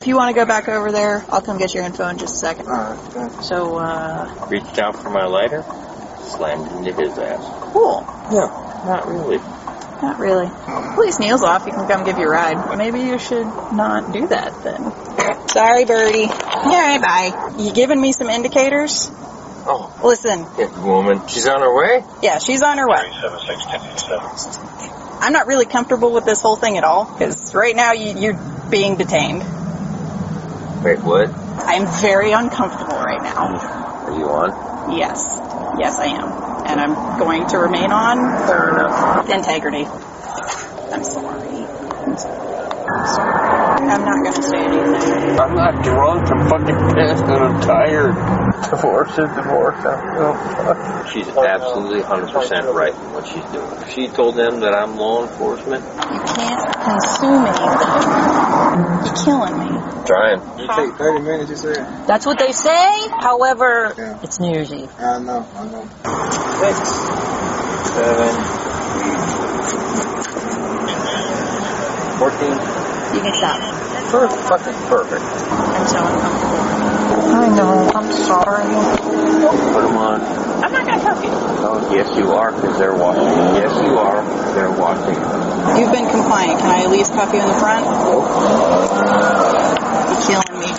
If you want to go back over there, I'll come get your info in just a second. So, uh, Reached out for my lighter, slammed into his ass. cool. Yeah, not really. Not really. Police Neil's off. You can come give you a ride. Maybe you should not do that then. Sorry, Bertie. Yeah, bye. You giving me some indicators? Oh, Listen, good woman. She's on her way? yeah, she's on her way. I'm not really comfortable with this whole thing at all because right now you, you're being detained. Wait, what? I'm very uncomfortable right now. Are you on? Yes. Yes, I am. And I'm going to remain on for integrity. I'm sorry. I'm sorry. I'm. I'm not going to say anything. I'm not drunk. I'm fucking pissed and I'm tired. Divorce is divorce. She's absolutely 100% right in what she's doing. She told them that I'm law enforcement, You can't consume anything. You're killing me. trying. It take 30 minutes, you said? That's what they say. However, Yeah. it's New Year's Eve. I know, I know. Six, seven, fourteen. You can stop. Perfect. Fucking perfect. I'm so uncomfortable. I know. I'm sorry. Put them on. I'm not going to cuff you. Oh, yes, you are, because they're watching. Yes, you are. They're watching. You've been compliant. Can I at least cuff you in the front? You're killing me. I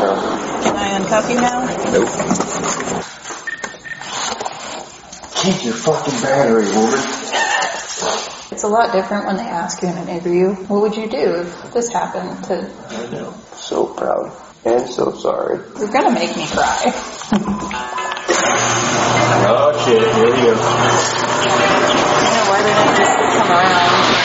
know. Can I uncuff you now? Nope. Keep your fucking battery, woman. It's a lot different when they ask you in an interview, what would you do if this happened to... I know. So proud. And so sorry. You're gonna make me cry. Oh, shit. Here we go. I know, why didn't I just come around?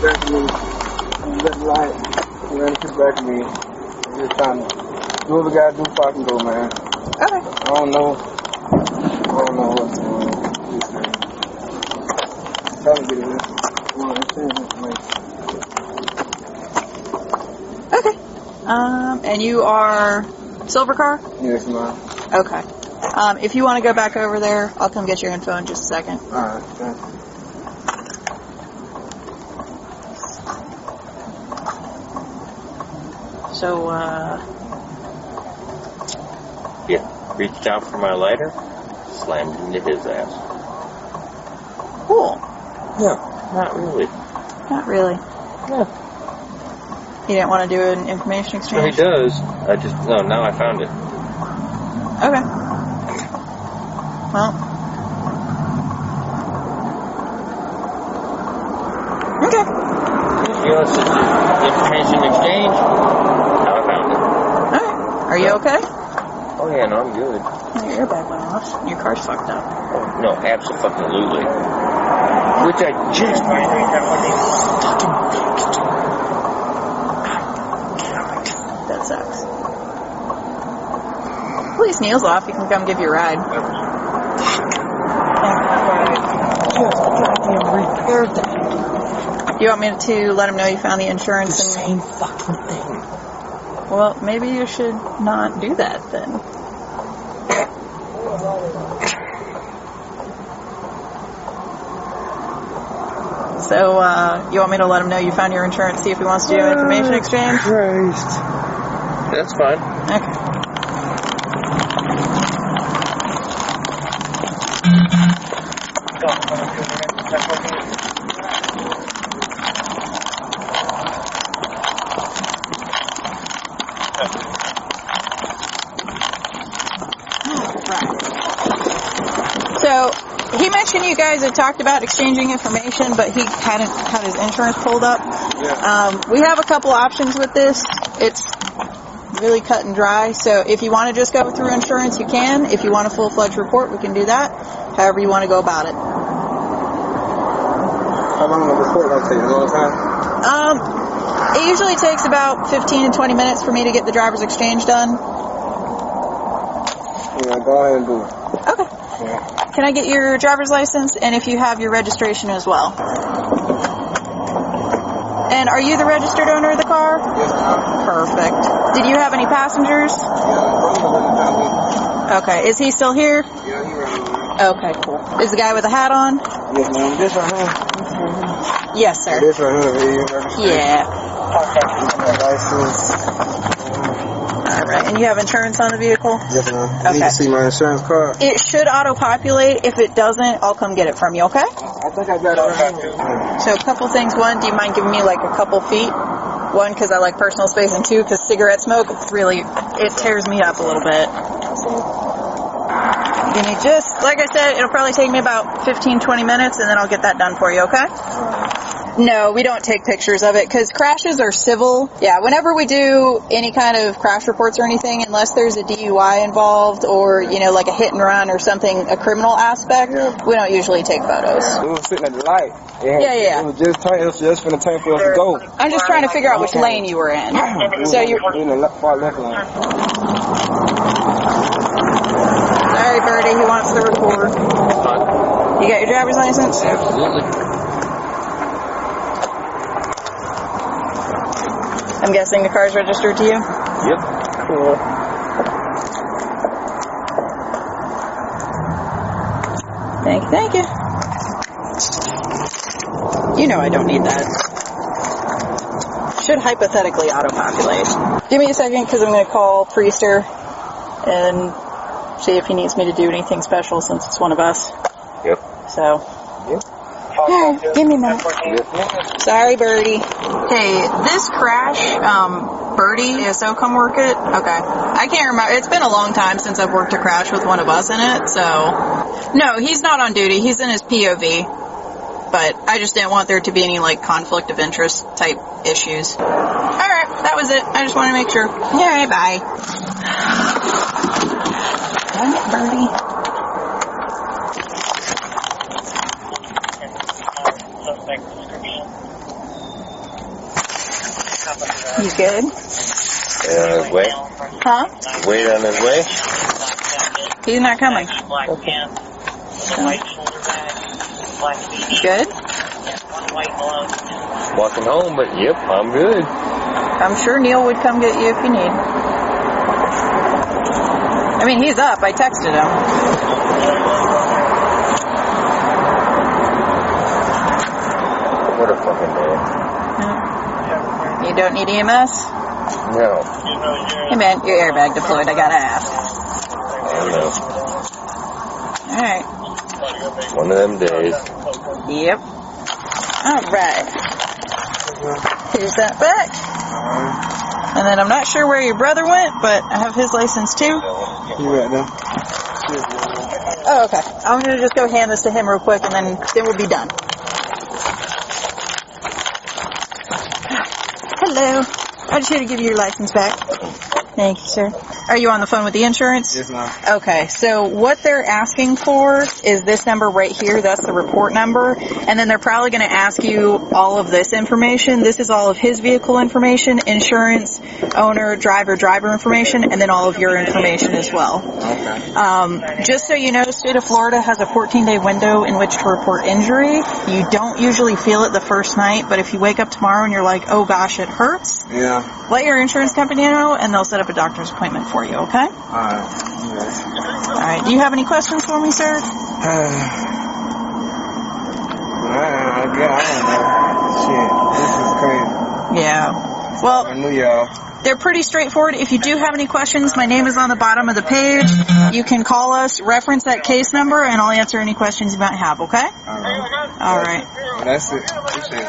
Back me. You let right. You ran a back me. I'm just trying to do what we gotta do before I can go, man. Okay. I don't know. I don't know what's going on. Man. Trying to get it in. I want to understand information. Okay. Um, and you are silver car? Yes, man. Okay. Um, if you want to go back over there, I'll come get your info in just a second. Alright, thank So, uh, Yeah. Reached out for my lighter, slammed into his ass. cool. Yeah. Not really. Not really. Yeah. He didn't want to do an information Well, he does. I just, no, now I found it. Okay. Well. Okay. You know, it's just information exchange. Now I found it. Okay. Are you okay? Oh, yeah, no, I'm good. Your airbag went off. Your car's fucked up. Oh, no, absolutely. Which I just fucking fixed. That sucks. Police Neil's off. You can come give you a ride. repaired that. You want me to let him know you found the insurance The Same fucking thing. Well, maybe you should not do that then. So, uh, you want me to let him know you found your insurance, see if he wants to do an information exchange? Christ. That's fine. Okay. Right. So he mentioned you guys had talked about exchanging information, but he hadn't had his insurance pulled up. Yeah. Um, we have a couple options with this. It's really cut and dry. So if you want to just go through insurance, you can. If you want a full-fledged report, we can do that. However you want to go about it. How long will the report take? A long time? Um, it usually takes about 15 to 20 minutes for me to get the driver's exchange done. Yeah, go ahead and do it. Okay. Can I get your driver's license and if you have your registration as well? And are you the registered owner of the car? Yes, ma'am. Perfect. Did you have any passengers? Yeah, brother wasn't down with Okay. Is he still here? Yeah, he ran over. Okay, cool. Is the guy with the hat on? Yes, ma'am. This right here. Yes, sir. This right here. Yeah. License. All right. And you have insurance on the vehicle? Yes, ma'am. Okay. You can see my insurance card. It should auto-populate. If it doesn't, I'll come get it from you, okay? I think I got it. So a couple things. One, do you mind giving me like a couple feet? One, because I like personal space, and two, because cigarette smoke really it tears me up a little bit. Give me just like I said, it'll probably take me about 15, 20 minutes, and then I'll get that done for you. Okay? No, we don't take pictures of it because crashes are civil. Yeah, whenever we do any kind of crash reports or anything, unless there's a DUI involved or you know like a hit and run or something, a criminal aspect, Yeah. we don't usually take photos. We was sitting at the light. It had- Yeah, yeah. It was just turn, it was just finna turn for us to go. I'm just trying to figure out which lane you were in. So you're in the le- far left lane. sorry, Bertie. He wants the report. You got your driver's license? Absolutely. I'm guessing the car's registered to you. Yep. Cool. Thank you, thank you. You know I don't need that. Should hypothetically auto-populate. Give me a second because I'm going to call Priester and see if he needs me to do anything special since it's one of us. Yep. So. Alright, give me a minute. Sorry, Bertie. Hey, this crash, um, Bertie, so come work it? Okay. I can't remember. It's been a long time since I've worked a crash with one of us in it, so. No, he's not on duty. He's in his POV. But I just didn't want there to be any, like, conflict of interest type issues. Alright, that was it. I just wanted to make sure. Alright, bye. Darn it, Bertie. You good? Uh, wait on his way. Huh? Wait on his way. He's not coming. Okay. pants, with a white shoulder bag, black beanie, Good? and one white glove. Walking home, but yep, I'm good. I'm sure Neil would come get you if you need. I mean, he's up. I texted him. What a fucking day. You don't need EMS? No. Hey man, your airbag deployed. I gotta ask. I don't know. Alright. One of them days. Yep. Alright. Here's that back. And then I'm not sure where your brother went, but I have his license too. You right now? Oh, okay. I'm gonna just go hand this to him real quick and then, then we'll be done. Hello. I just here to give you your license back. Thank you, sir. Are you on the phone with the insurance? Yes, ma'am. Okay, so what they're asking for is this number right here. That's the report number. And then they're probably going to ask you all of this information. This is all of his vehicle information, insurance, owner, driver, driver information, and then all of your information as well. Okay. Um, just so you know, state of Florida has a 14 day window in which to report injury. You don't usually feel it the first night, but if you wake up tomorrow and you're like, oh gosh, it hurts, Yeah. let your insurance company know and they'll set up a doctor's appointment for you, okay? Alright. Yes. Alright, do you have any questions for me, sir? Uh, I, I, I don't know. Shit. This is crazy. Yeah. Well, I knew y'all. they're pretty straightforward. If you do have any questions, my name is on the bottom of the page. You can call us, reference that case number, and I'll answer any questions you might have, okay? Uh-huh. Alright. Alright. Well, that's it. That's it.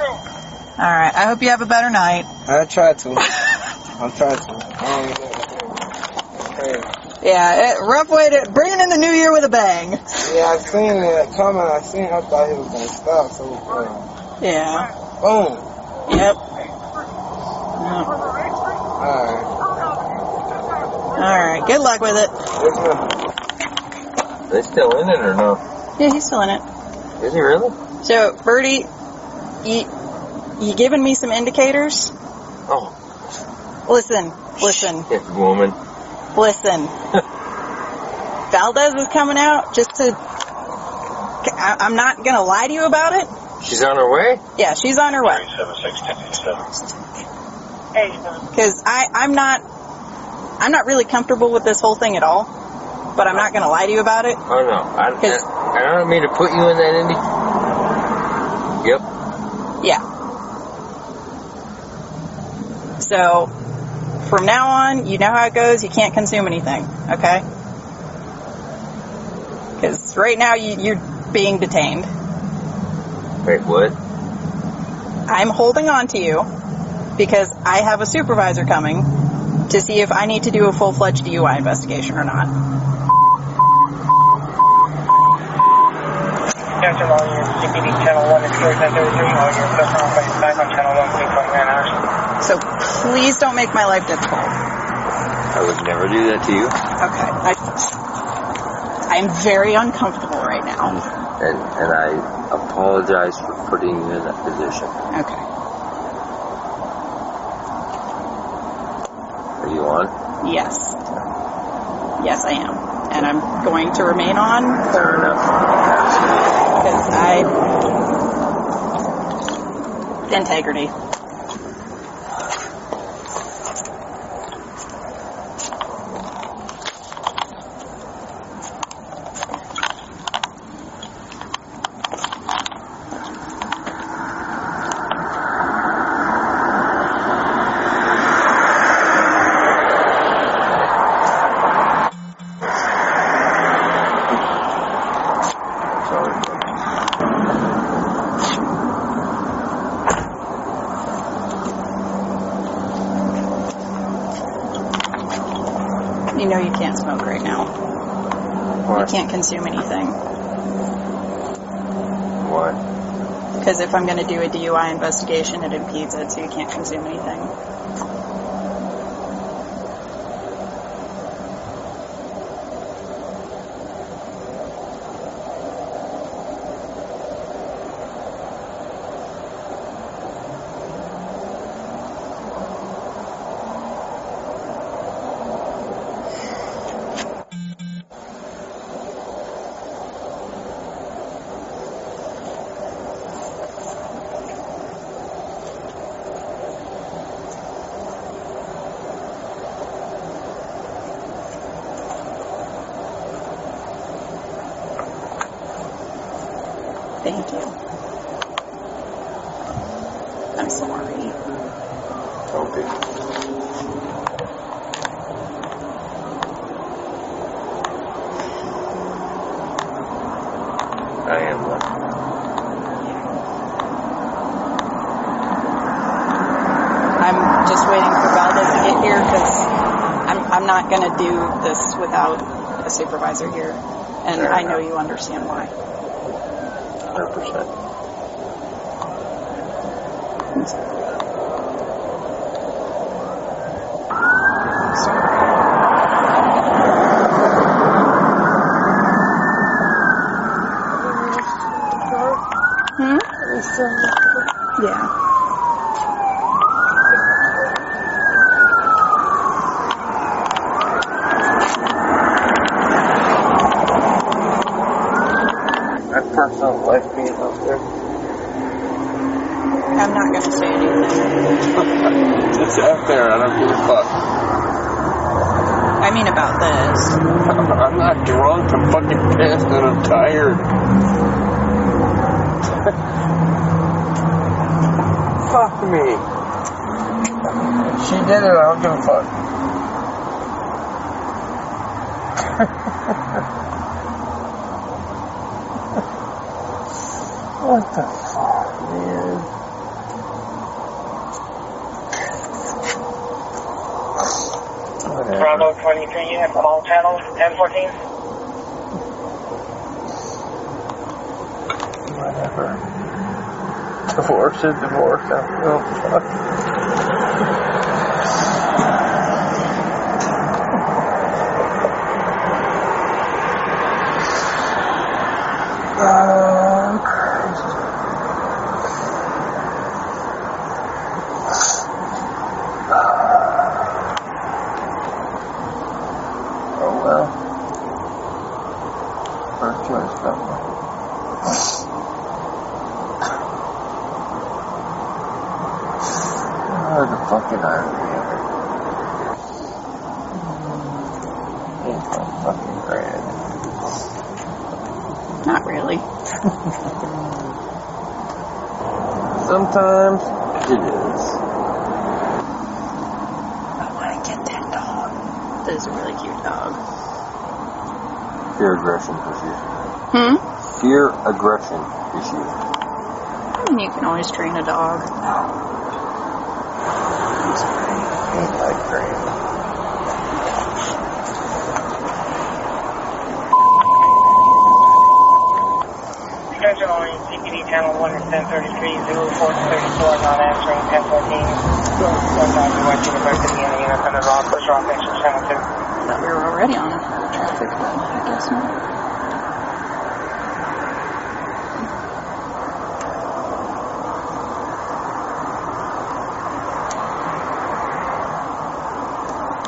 Alright. I hope you have a better night. I tried to. I'm trying to. I don't know. Yeah, it, rough way to bringing in the new year with a bang. Yeah, I seen it coming. I seen. I thought he was gonna stop. So, uh, Yeah. boom. Yep. All right. All right. Good luck with it. Yes. They still in it or no? Yeah, he's still in it. Is he really? So, Bertie, you you giving me some indicators? Oh, Listen, listen, shit, woman. Listen. Valdez is coming out just to. I, I'm not gonna lie to you about it. She's on her way? Yeah, she's on her way. Because I I'm not I'm not really comfortable with this whole thing at all. But I'm not gonna lie to you about it. Oh, no. I, Cause- I, I don't mean to put you in that Indy. Yep. Yeah. So, from now on, you know how it goes. You can't consume anything, okay? Because right now you, you're being detained. Wait, what? I'm holding on to you because I have a supervisor coming to see if I need to do a full-fledged DUI investigation or not. Captain, all your GPD channel 1 is 3933, all your customer place back on channel 1, 3.9 hours. So please don't make my life difficult. I would never do that to you. Okay. I, I'm very uncomfortable right now. And, and I apologize for putting you in that position. Okay. Are you on? Yes. Yes, I am. And I'm going to remain on Fair enough. because I. Integrity. You know you can't smoke right now. You Why? can't consume anything. Why? Because if I'm going to do a DUI investigation, it impedes it, so you can't consume anything. Thank you. I'm sorry. Don't. I am one. I'm just waiting for Valdez to get here because I'm, I'm not going to do this without a supervisor here. And Fair I know you understand why. 100%. Hmm? Yeah. That personal life being up there. I'm not going to say anything. It's out there. I don't give a fuck. Mean about this. I'm not drunk. I'm fucking pissed and I'm tired. Fuck me. She did it. I don't give a fuck. what the Bravo 23 unit from all channels, 1014. Whatever. Divorce is divorce. Oh, fuck. Oh, Christ. Oh well. First choice, don't Oh, the fucking irony of it. It's so fucking grand. Not really. Sometimes it is. I want to get that dog. That is a really cute dog. Fear aggression issues. Hmm? Fear issues. I mean, you can always train a dog. Ain't like grand. Attention all GPD channel 1 is 1033, Zulu 434, not answering 1014. One time you went to the break at the end of the unit under rock, push rock, extra channel 2. Thought we were already on traffic, I guess not.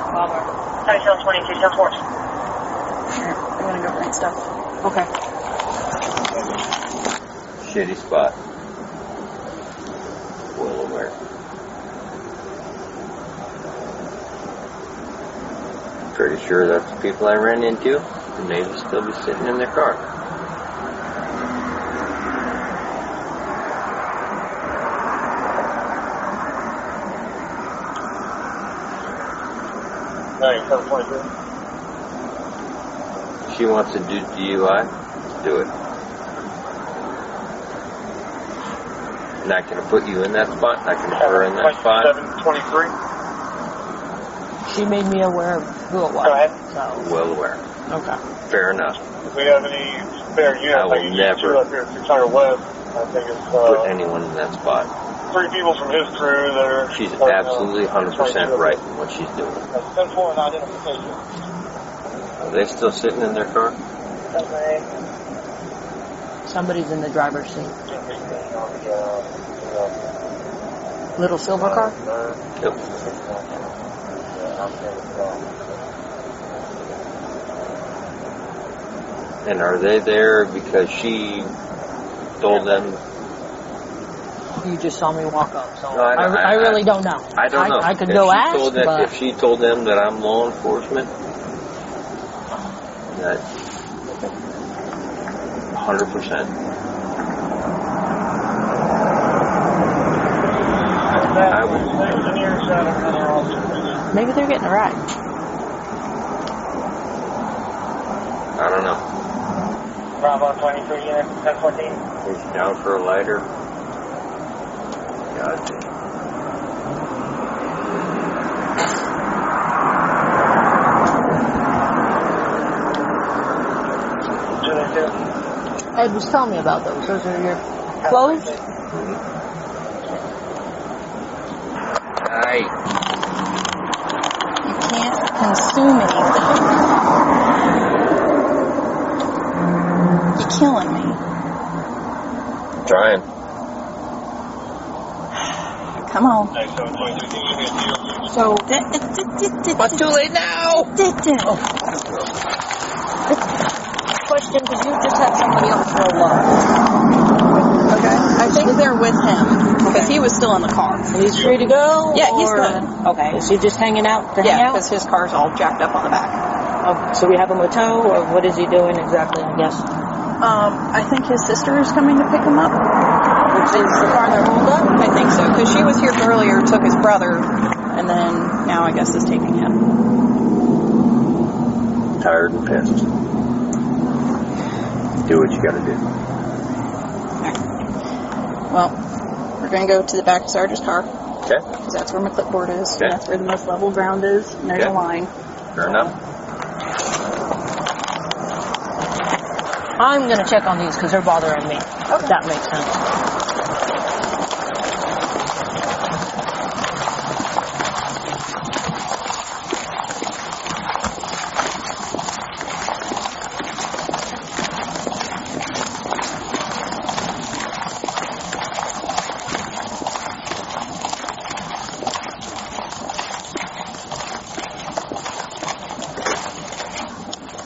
Bravo. 2722, 10 force. Here, I'm gonna go find stuff. Okay. Shitty spot. Well aware. Pretty sure that's the people I ran into, and they would still be sitting in their car. Ninety-seven twenty-two. She wants to do DUI, do it. Not gonna put you in that spot, not gonna put her in that spot. Seven twenty-three. She made me aware of who it was. Go ahead. So, Well aware. okay. Fair enough. If we have any spare units, I will like never- up here at 600 West, I think it's Put uh, anyone in that spot. three people from his crew that are. She's absolutely 100% right in what she's doing. That's 10 4 and identification. Are they still sitting in their car? Okay. Somebody's in the driver's seat. Little silver car? Yep. And are they there because she told them? You just saw me walk up, so No, I- I, I, I- really don't know. I don't know. I, could if go ask, told that, but if she told them that I'm law enforcement, that 100 percent. Maybe they're getting a ride. I don't know. Bravo 23 unit, 1014. Is she down for a lighter? God Ed was telling me about those. Those are your clothes? Aye. You can't consume anything. You're killing me. Trying. Come on. So, What's too late now? question, because you just had somebody else roll up. Okay. I think they're with him because he was still in the car. So He's free to go? Yeah, he's or- good. Okay, is he just hanging out to hang Yeah, out? because his car's all jacked up on the back. Oh, so we have him a tow, or what is he doing exactly, I guess? Um, I think his sister is coming to pick him up. Which is the car that rolled up? I think so because she was here earlier, took his brother, and then now I guess is taking him. Tired and pissed. Do what you gotta do. Well, we're gonna go to the back of Sarge's car Okay? because that's where my clipboard is. Okay. That's where the most level ground is. And there's Okay. a line. Sure enough. I'm gonna check on these because they're bothering me. That makes sense.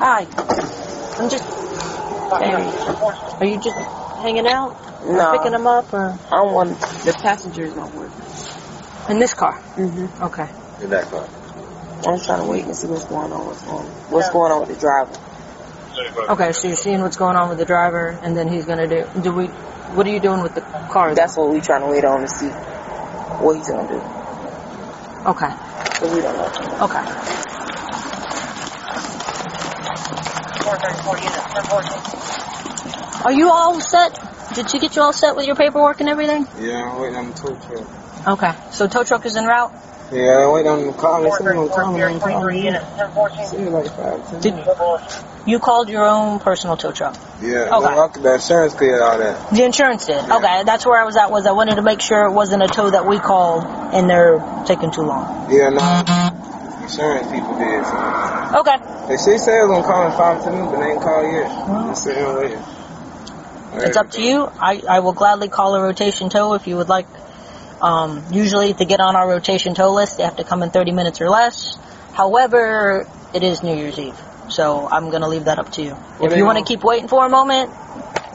Hi. I'm just. Are you just hanging out? Or No. Picking them up or I don't want the passengers not working. in this car? Mm-hmm. Okay. In that car. I'm just trying to wait and see what's going on. What's going on, What's going on with the driver? Okay, so you're seeing what's going on with the driver, and then he's gonna do. Do we? What are you doing with the car? That's what we're trying to wait on to see what he's gonna do. Okay. So we don't know. Okay. 434 units, 1014. Are you all set? Did she get you all set with your paperwork and everything? Yeah, I'm waiting on the tow truck. Okay. So tow truck is en route. Yeah, I'm waiting on the car. They said they gonna call me. They ain't calling 23 me. units, 1014. See you five, ten Did you called your own personal tow truck? Yeah, Okay. okay. the insurance cleared all that. The insurance did. Okay, that's where I was at. Was I wanted to make sure it wasn't a tow that we called and they're taking too long. Yeah, no. Insurance people did. So. Okay. They say say they was gonna call in five, ten minutes, but they ain't called yet. Oh. Just sitting here waiting. It's up to you. I, I will gladly call a rotation tow if you would like. Um, usually to get on our rotation tow list, they have to come in 30 minutes or less. However, it is New Year's Eve, so I'm going to leave that up to you. Well, if you want to keep waiting for a moment,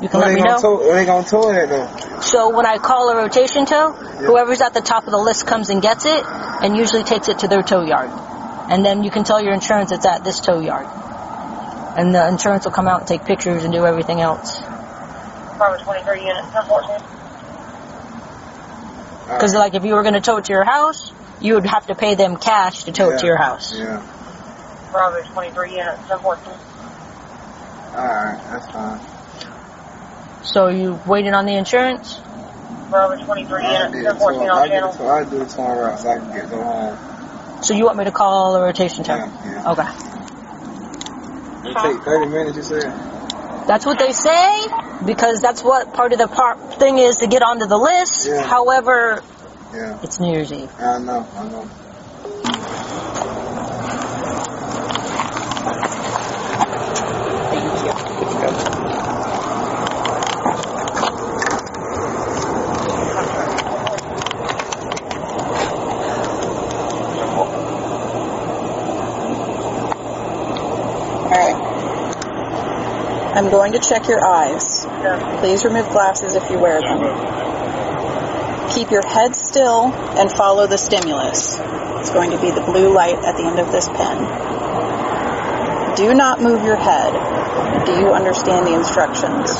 you can When let me know. tow? They gonna tow that though? So when I call a rotation tow, whoever's at the top of the list comes and gets it, and usually takes it to their tow yard. And then you can tell your insurance it's at this tow yard. And the insurance will come out and take pictures and do everything else. Bravo 23 units, 1014. Because like if you were going to tow it to your house, you would have to pay them cash to tow it to your house. Yeah. Bravo 23 units, 1014. Alright, that's fine. So you waiting on the insurance? Bravo 23 I units, did it 1014 tomorrow. on channel. it tomorrow. I do it tomorrow so I can get go home. So you want me to call a rotation tow? Yeah, yeah. Okay. It take 30 minutes, you said? That's what they say because that's what part of the part thing is to get onto the list. Yeah. However, Yeah. it's New Year's Eve. I know, I know. Alright. I'm going to check your eyes. Please remove glasses if you wear them. Keep your head still and follow the stimulus. It's going to be the blue light at the end of this pen. Do not move your head. Do you understand the instructions?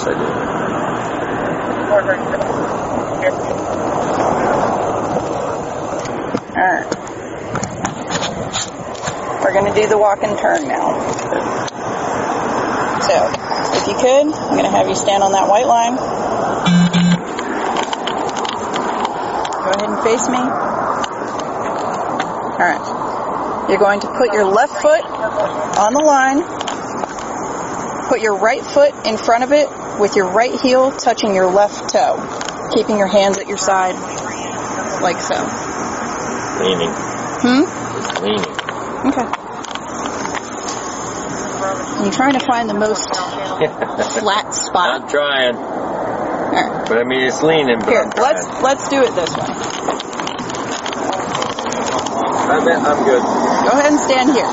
Yes, I do. Alright. We're going to do the walk and turn now. You could, I'm going to have you stand on that white line. Go ahead and face me. Alright. You're going to put your left foot on the line. Put your right foot in front of it with your right heel touching your left toe. Keeping your hands at your side like so. Leaning. Hmm? Just leaning. Okay. I'm trying to find the most flat spot. I'm trying. Alright. But I mean, it's leaning, but Here, let's let's do it this way. I'm, I'm good. Go ahead and stand here.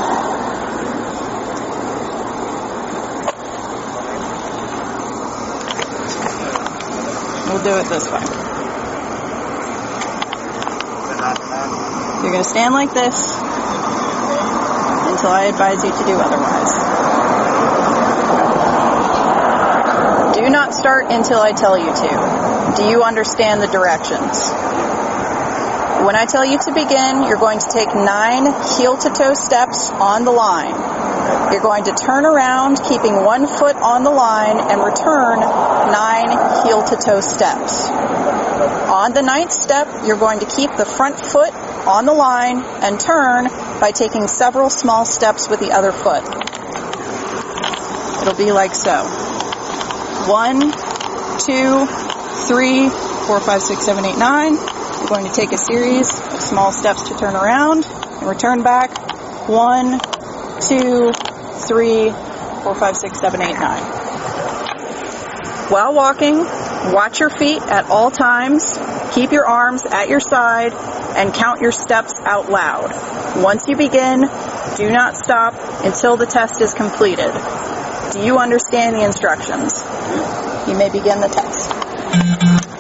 We'll do it this way. You're going to stand like this until I advise you to do otherwise. Do not start until I tell you to. Do you understand the directions? When I tell you to begin, you're going to take nine heel to toe steps on the line. You're going to turn around, keeping one foot on the line, and return nine heel to toe steps. On the ninth step, you're going to keep the front foot on the line and turn by taking several small steps with the other foot. It'll be like so. One, two, three, four, five, six, seven, eight, nine. You're going to take a series of small steps to turn around and return back. One, two, three, four, five, six, seven, eight, nine. While walking, watch your feet at all times, keep your arms at your side, and count your steps out loud. Once you begin, do not stop until the test is completed. Do you understand the instructions? You may begin the test.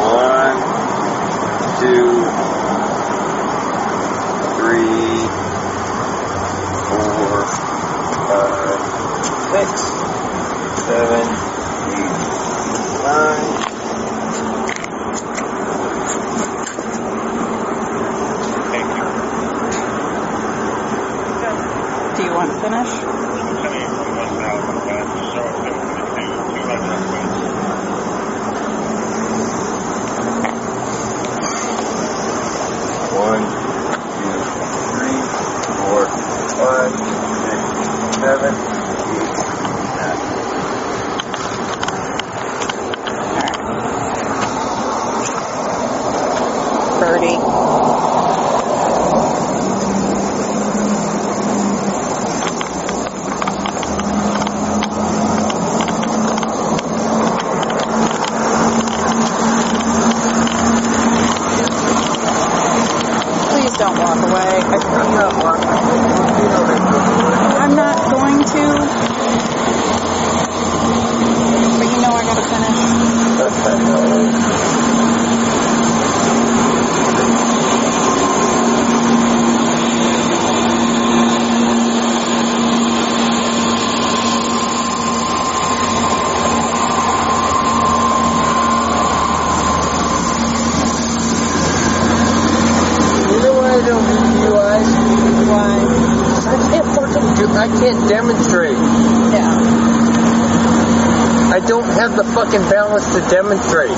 One, two, three, four, five, six, seven, eight, nine. Do you want to finish? One, two, three, four, five, six, seven, eight, nine. Bertie. Please don't walk away. I I'm not walking. You know they go away. I'm not going to. But you know I gotta finish. That's fine. No. You know why I don't do DUIs? Why? I can't fucking do. I can't demonstrate. Yeah. I don't have the fucking balance to demonstrate.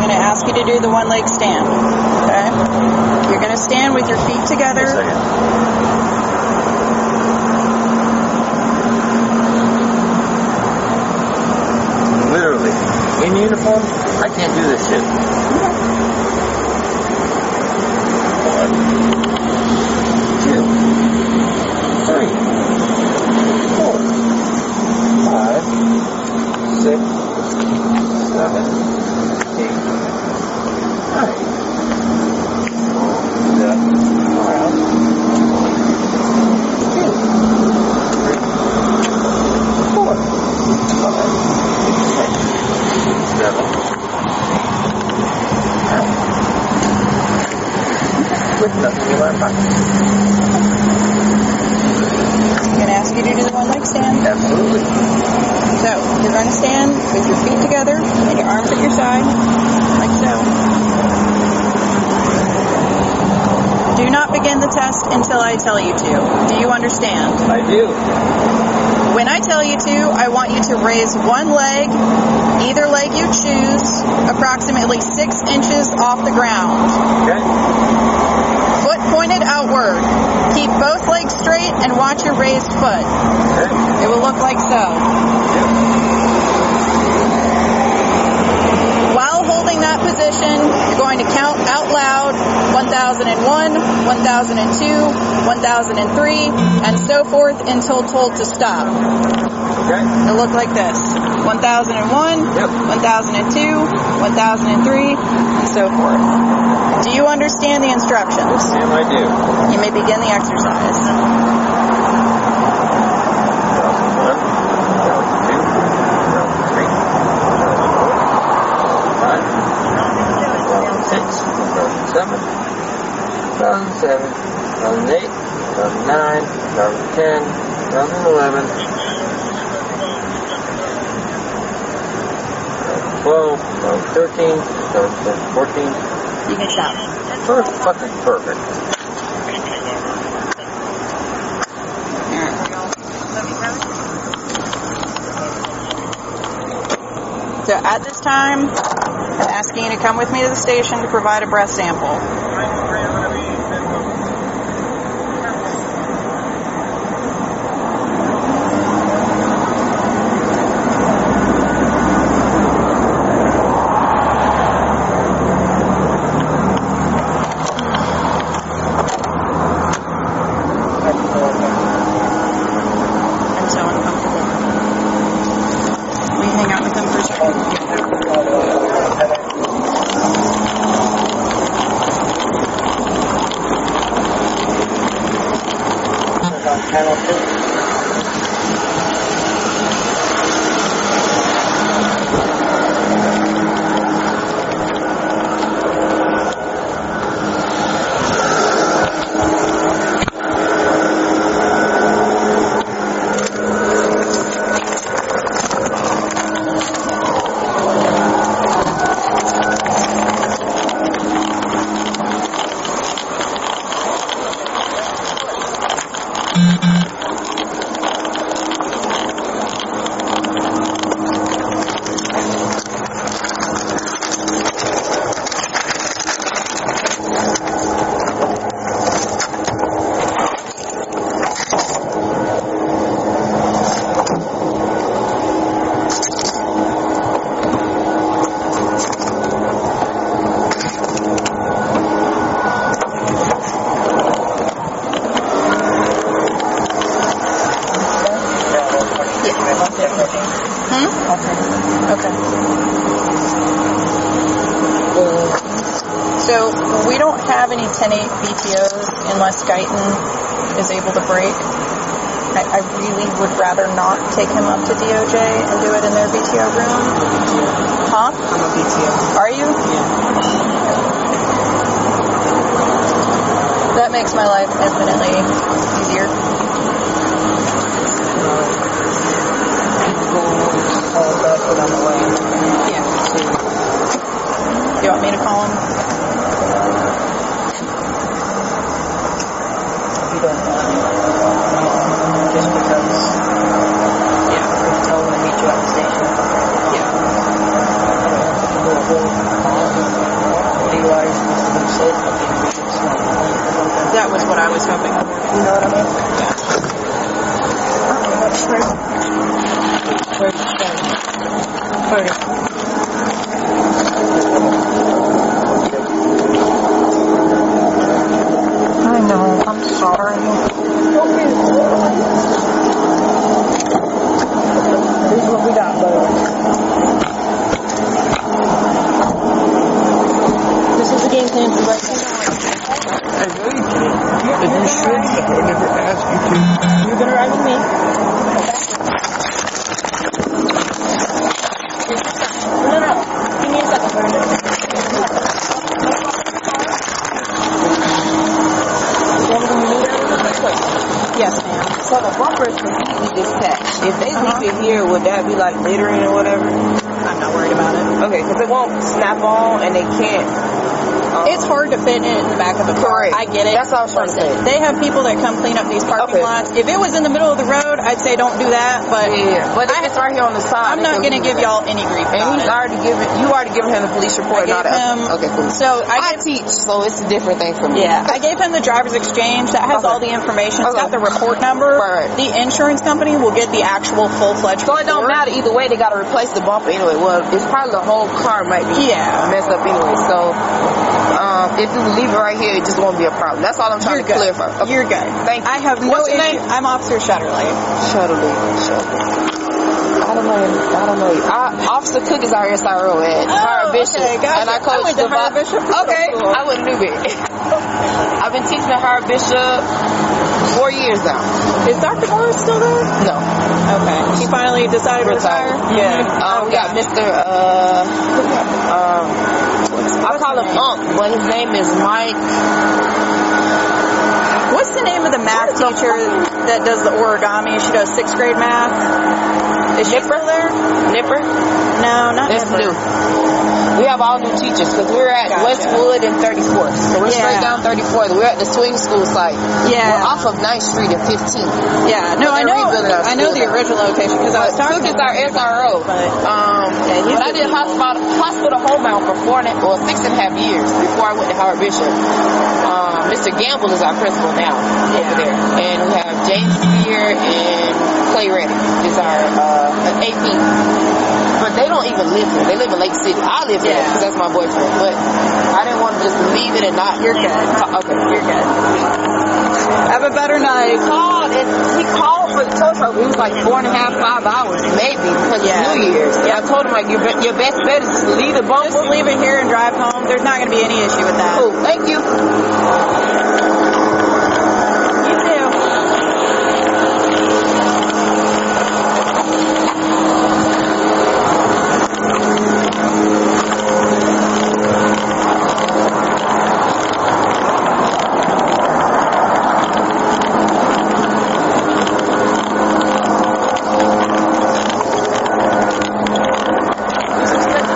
I'm gonna ask you to do the one leg stand. Okay? You're gonna stand with your feet together. Literally. In uniform, I can't do this shit. One, two, three, four, five, six, seven, eight, nine. Step around. Two, three, four, five, six, seven, nine. With nothing in my pocket. I'm gonna ask you to do the one leg stand. Absolutely. So you're gonna stand with your feet together and your arms at your side, like so. Do not begin the test until I tell you to. Do you understand? I do. When I tell you to, I want you to raise one leg, either leg you choose, approximately six inches off the ground. Okay. Foot pointed outward. Keep both legs straight and watch your raised foot. Okay. It will look like so. Holding that position, you're going to count out loud 1001, 1002, 1003, and so forth until told to stop. Okay. It'll look like this 1001, Yep. 1002, 1003, and so forth. Do you understand the instructions? Damn, I do. You may begin the exercise. That was one. That was two. 2007, 2008, 2009, 2010, 2011, 2012, 2013, 2014. You can stop. Perfect, fucking perfect. So at this time, You to come with me to the station to provide a breath sample. I'm so uncomfortable. Will you hang out with them for a second? Panel two. Hmm? Okay. So we don't have any 10-8 BTOs unless Guyton is able to break. I, I really would rather not take him up to DOJ and do it in their BTO room. Huh? I'm a BTO. Are you? That makes my life infinitely easier. Call back when I'm away. Yeah. Do you want me to call him? You don't mind. Just because. Yeah. If tell them to meet you at the station. Yeah. I don't have to do a whole call. DUI is supposed to be safe, but then we should smell the phone or something. That was what I was hoping for. You know what I mean? Where's the phone? Where? I know. I'm sorry. This is what we got, bud. This is the game plan for right now. I know you can. And you should. I would never ask you to. You're gonna ride with me. No, no, no. Give me a second, Brandon. You want me to move that a little bit? Yes, ma'am. So the bumper is completely detached. If they leave it here, would that be like littering or whatever? I'm not worried about it. Okay, because it won't snap on and they can't. Um, It's hard to fit it in the back of the car. Correct. I get it. That's what I was trying to Listen, say. They have people that come clean up these parking Okay. lots. If it was in the middle of the road, I'd say don't do that. But yeah, but if it's right here on the side, I'm not going to give y'all any grief And he's it. already given you already given him the police report. I and all that. him- okay, cool. So I I gave, teach, so it's a different thing for me. yeah, I gave him the driver's exchange that has Okay. all the information. It's Okay. got the report number. Right. The insurance company will get the actual full fledged. So it don't matter either way. They got to replace the bumper anyway. Well, it's probably the whole car might be Yeah. messed up anyway. So um, if you leave it right here, it just won't be a problem. That's all I'm trying You're to good. clarify. Okay. You're good. Thank you. I have no What's your issue. name? I'm Officer Shutterly. Shuttley. Shuttley. I don't know. I don't know. I, Officer Cook is our SRO at Oh, Bishop, okay, gotcha. and I I coach to the Bishop. Okay, cool. I wouldn't do it. I've been teaching at Howard Bishop four years now. Is Dr. Morris still there? No, Okay. She finally decided to retire? Yeah. Um, we got Mr. Uh, um, I call him Ump, but his name is Mike. What's the name of the math teacher that does the origami? She does sixth grade math. Is she still there? Nipper. No, not That's Nipper. We have all new teachers because we're at Gotcha. Westwood and 34th. So we're straight down 34th. We're at the swing school site. Yeah. We're off of 9th Street and 15th. Yeah, no, I know. I know the original location because I was talking to is our SRO. Um, he's but I did hospital hospital homebound for four and a, well six and a half years before I went to Howard Bishop. Um, Mr. Gamble is our principal now over there, and we have James Spear and Clay Reddick is our uh. But don't even live here. They live in Lake City. I live here Yeah. because that's my boyfriend. But I didn't want to just leave it and not. You're good. Okay, You're good. Have a better night. He called and he called for the tow truck. It was like four and a half, five hours maybe because Yeah. it's New Year's. Yeah. I told him like your, be- your best bet is just to leave the boat. Just leave it here and drive home. There's not going to be any issue with that. Cool. Thank. You too.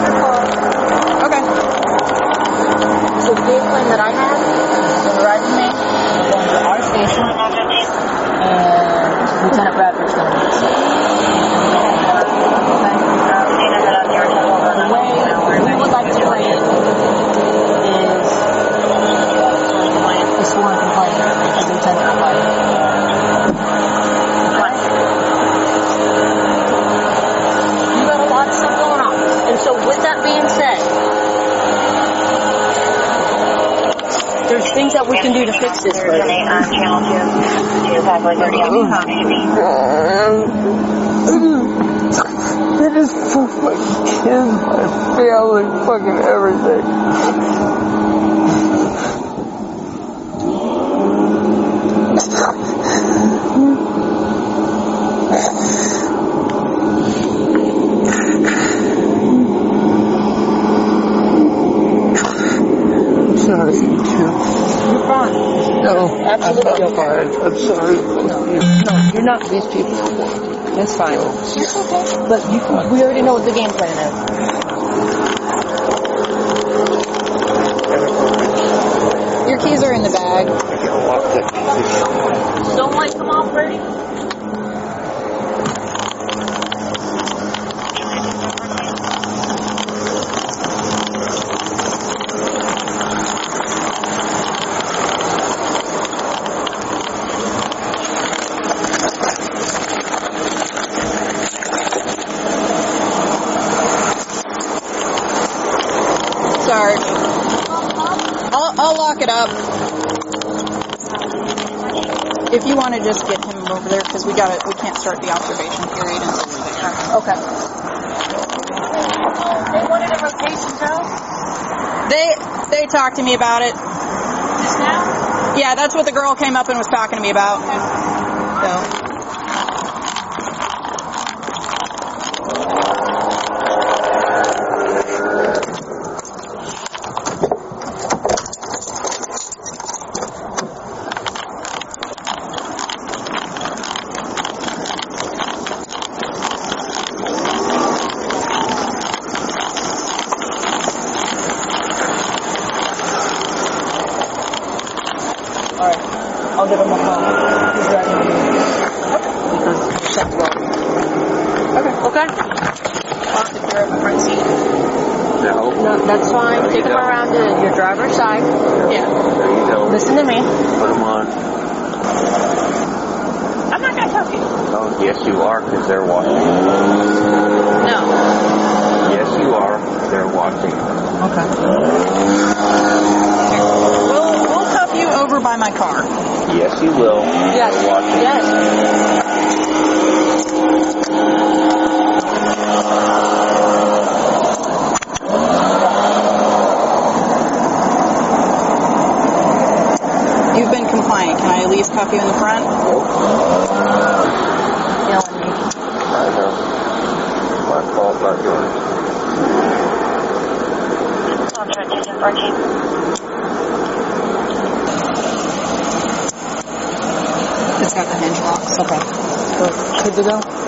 Okay. So the game plan that I have is going to ride with me, we're going to our station, and Lieutenant Bradford's going to meet us. The way we would like to play it is a sworn complaint as Lieutenant Bradford. You got a lot of stuff going on. And so with that being said, there's things that we can do to fix this, buddy. It is for my kids, my family, fucking everything. I'm sorry, You're fine. No, Absolutely I'm, I'm okay. fine. I'm sorry. No, you're not. These people. That's fine. But you, we already know what the game plan is. Your keys are in the bag. Don't light them off, Brady. Sorry. I'll, I'll lock it up. If you want to just get him over there, because we got to we can't start the observation period until we're there. Okay. They wanted a rotation, Joe. They they talked to me about it. Just now? Yeah, that's what the girl came up and was talking to me about. So. got the hinge locks. Okay. Good to go?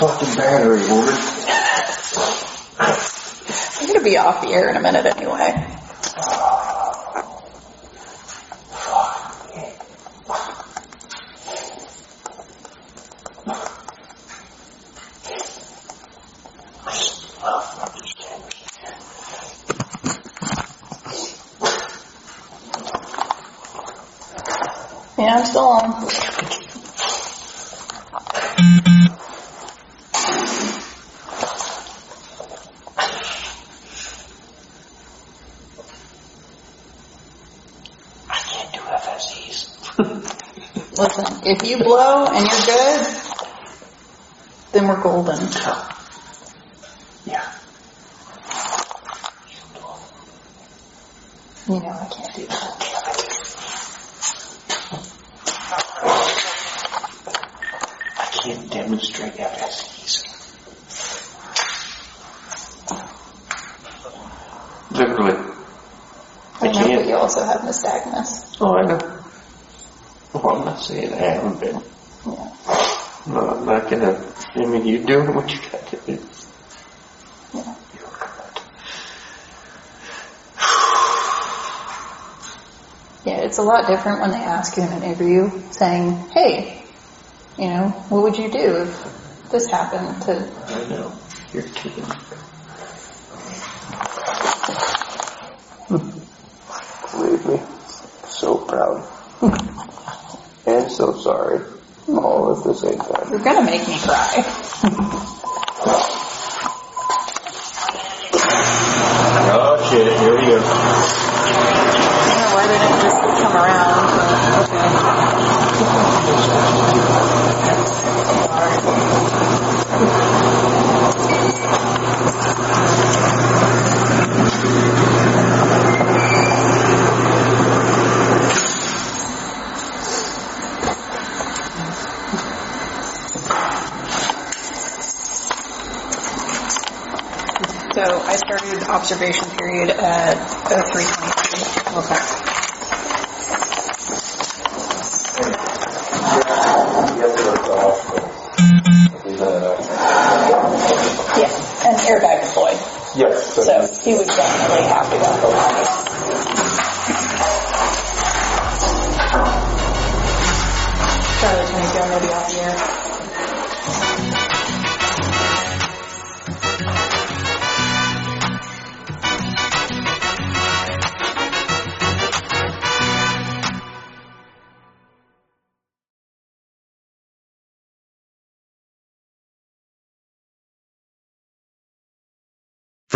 fucking battery, woman. I'm gonna be off the air in a minute anyway. Listen, if you blow and you're good, then we're golden. Mean, you're doing what you got to do. Yeah. Yeah, it's a lot different when they ask you in an interview saying, hey, you know, what would you do if this happened to I know. You're kidding. Believe me, so proud. and so sorry. All at the same time. You're gonna make me cry. Oh shit, here we go. I don't know why they didn't just come around, but okay. So I started observation period uh, at 0323.